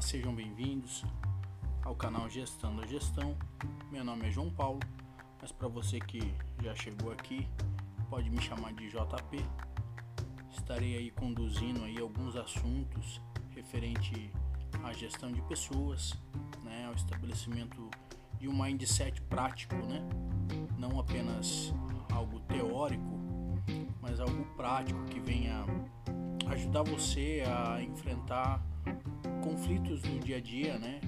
Sejam bem-vindos ao canal Gestando a Gestão. Meu nome é João Paulo, mas para você que já chegou aqui, pode me chamar de JP. Estarei aí conduzindo aí alguns assuntos referente à gestão de pessoas, né, ao estabelecimento de um mindset prático, né? Não apenas algo teórico, mas algo prático que venha ajudar você a enfrentar conflitos no dia a dia, né?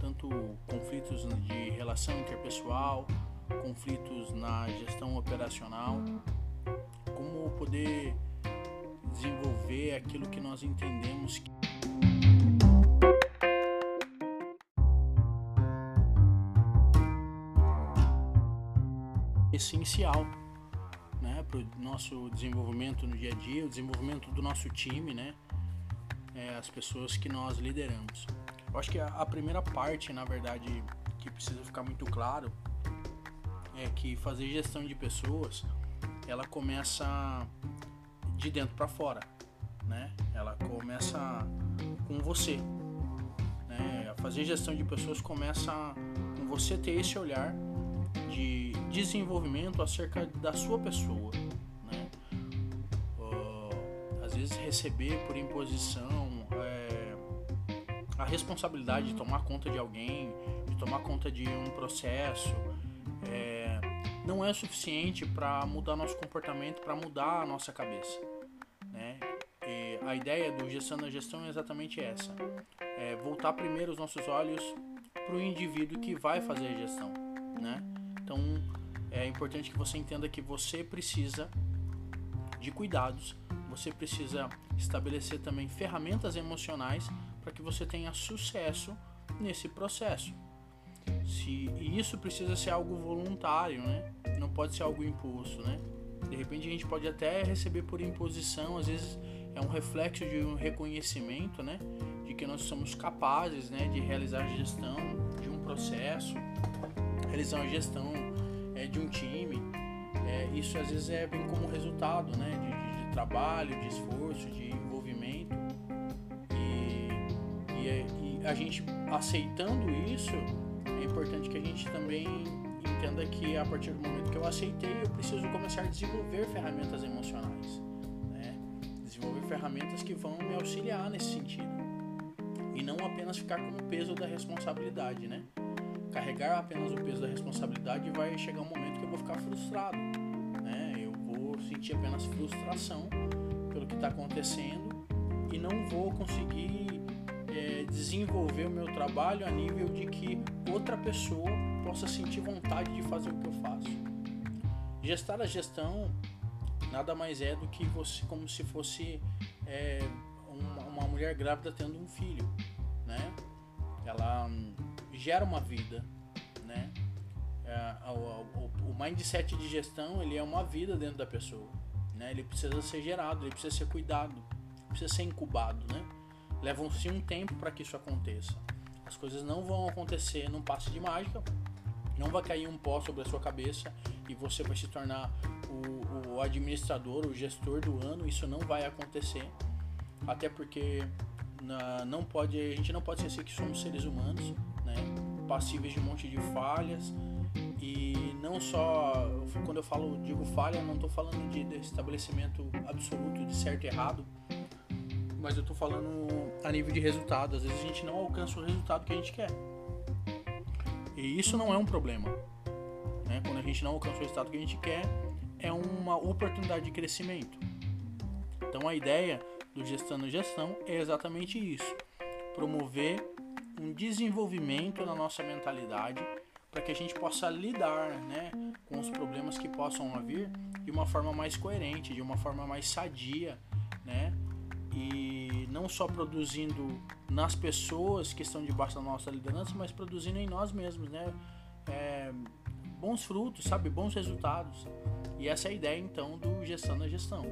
Tanto conflitos de relação interpessoal, conflitos na gestão operacional, como poder desenvolver aquilo que nós entendemos que é essencial né, para o nosso desenvolvimento no dia a dia, o desenvolvimento do nosso time, né? É, as pessoas que nós lideramos. Eu acho que a, a primeira parte, na verdade, que precisa ficar muito claro é que fazer gestão de pessoas, ela começa de dentro para fora, né? Ela começa com você, né? Fazer gestão de pessoas começa com você ter esse olhar de desenvolvimento acerca da sua pessoa, às vezes receber por imposição a responsabilidade de tomar conta de alguém, de tomar conta de um processo, é, não é suficiente para mudar nosso comportamento, para mudar a nossa cabeça. Né? E a ideia do gestão da gestão é exatamente essa: é voltar primeiro os nossos olhos para o indivíduo que vai fazer a gestão. Né? Então é importante que você entenda que você precisa de cuidados, você precisa estabelecer também ferramentas emocionais para que você tenha sucesso nesse processo. Se, e isso precisa ser algo voluntário, né? Não pode ser algo imposto, né? De repente a gente pode até receber por imposição, às vezes é um reflexo de um reconhecimento, né? De que nós somos capazes, né? De realizar a gestão de um processo, realizar a gestão é, de um time. É, isso às vezes é bem como resultado, né? De, de, de trabalho, de esforço, de envolvimento e a gente aceitando isso, é importante que a gente também entenda que a partir do momento que eu aceitei, eu preciso começar a desenvolver ferramentas emocionais, né? desenvolver ferramentas que vão me auxiliar nesse sentido e não apenas ficar com o peso da responsabilidade, né? Carregar apenas o peso da responsabilidade vai chegar um momento que eu vou ficar frustrado, né? Eu vou sentir apenas frustração pelo que está acontecendo e não vou conseguir é, desenvolver o meu trabalho a nível de que outra pessoa possa sentir vontade de fazer o que eu faço. Gestar a gestão nada mais é do que você como se fosse é, uma, uma, mulher grávida tendo um filho, né? Ela gera uma vida? É, o, o, mindset de gestão ele é uma vida dentro da pessoa, né? Ele precisa ser gerado, ele precisa ser cuidado, precisa ser incubado, né? levam-se um tempo para que isso aconteça. As coisas não vão acontecer num passe de mágica, não vai cair um pó sobre a sua cabeça e você vai se tornar o, o administrador, o gestor do ano. Isso não vai acontecer, até porque na, não pode, a gente não pode esquecer que somos seres humanos, né? passíveis de um monte de falhas e não só quando eu falo digo falha, não estou falando de, estabelecimento absoluto de certo e errado mas eu tô falando a nível de resultado. Às vezes a gente não alcança o resultado que a gente quer. E isso não é um problema. Né? Quando a gente não alcança o resultado que a gente quer, é uma oportunidade de crescimento. Então a ideia do Gestando Gestão é exatamente isso: promover um desenvolvimento na nossa mentalidade para que a gente possa lidar né, com os problemas que possam vir de uma forma mais coerente, de uma forma mais sadia, né, e não só produzindo nas pessoas que estão debaixo da nossa liderança, mas produzindo em nós mesmos, né? É, bons frutos, sabe? Bons resultados. E essa é a ideia então do Gestão da Gestão.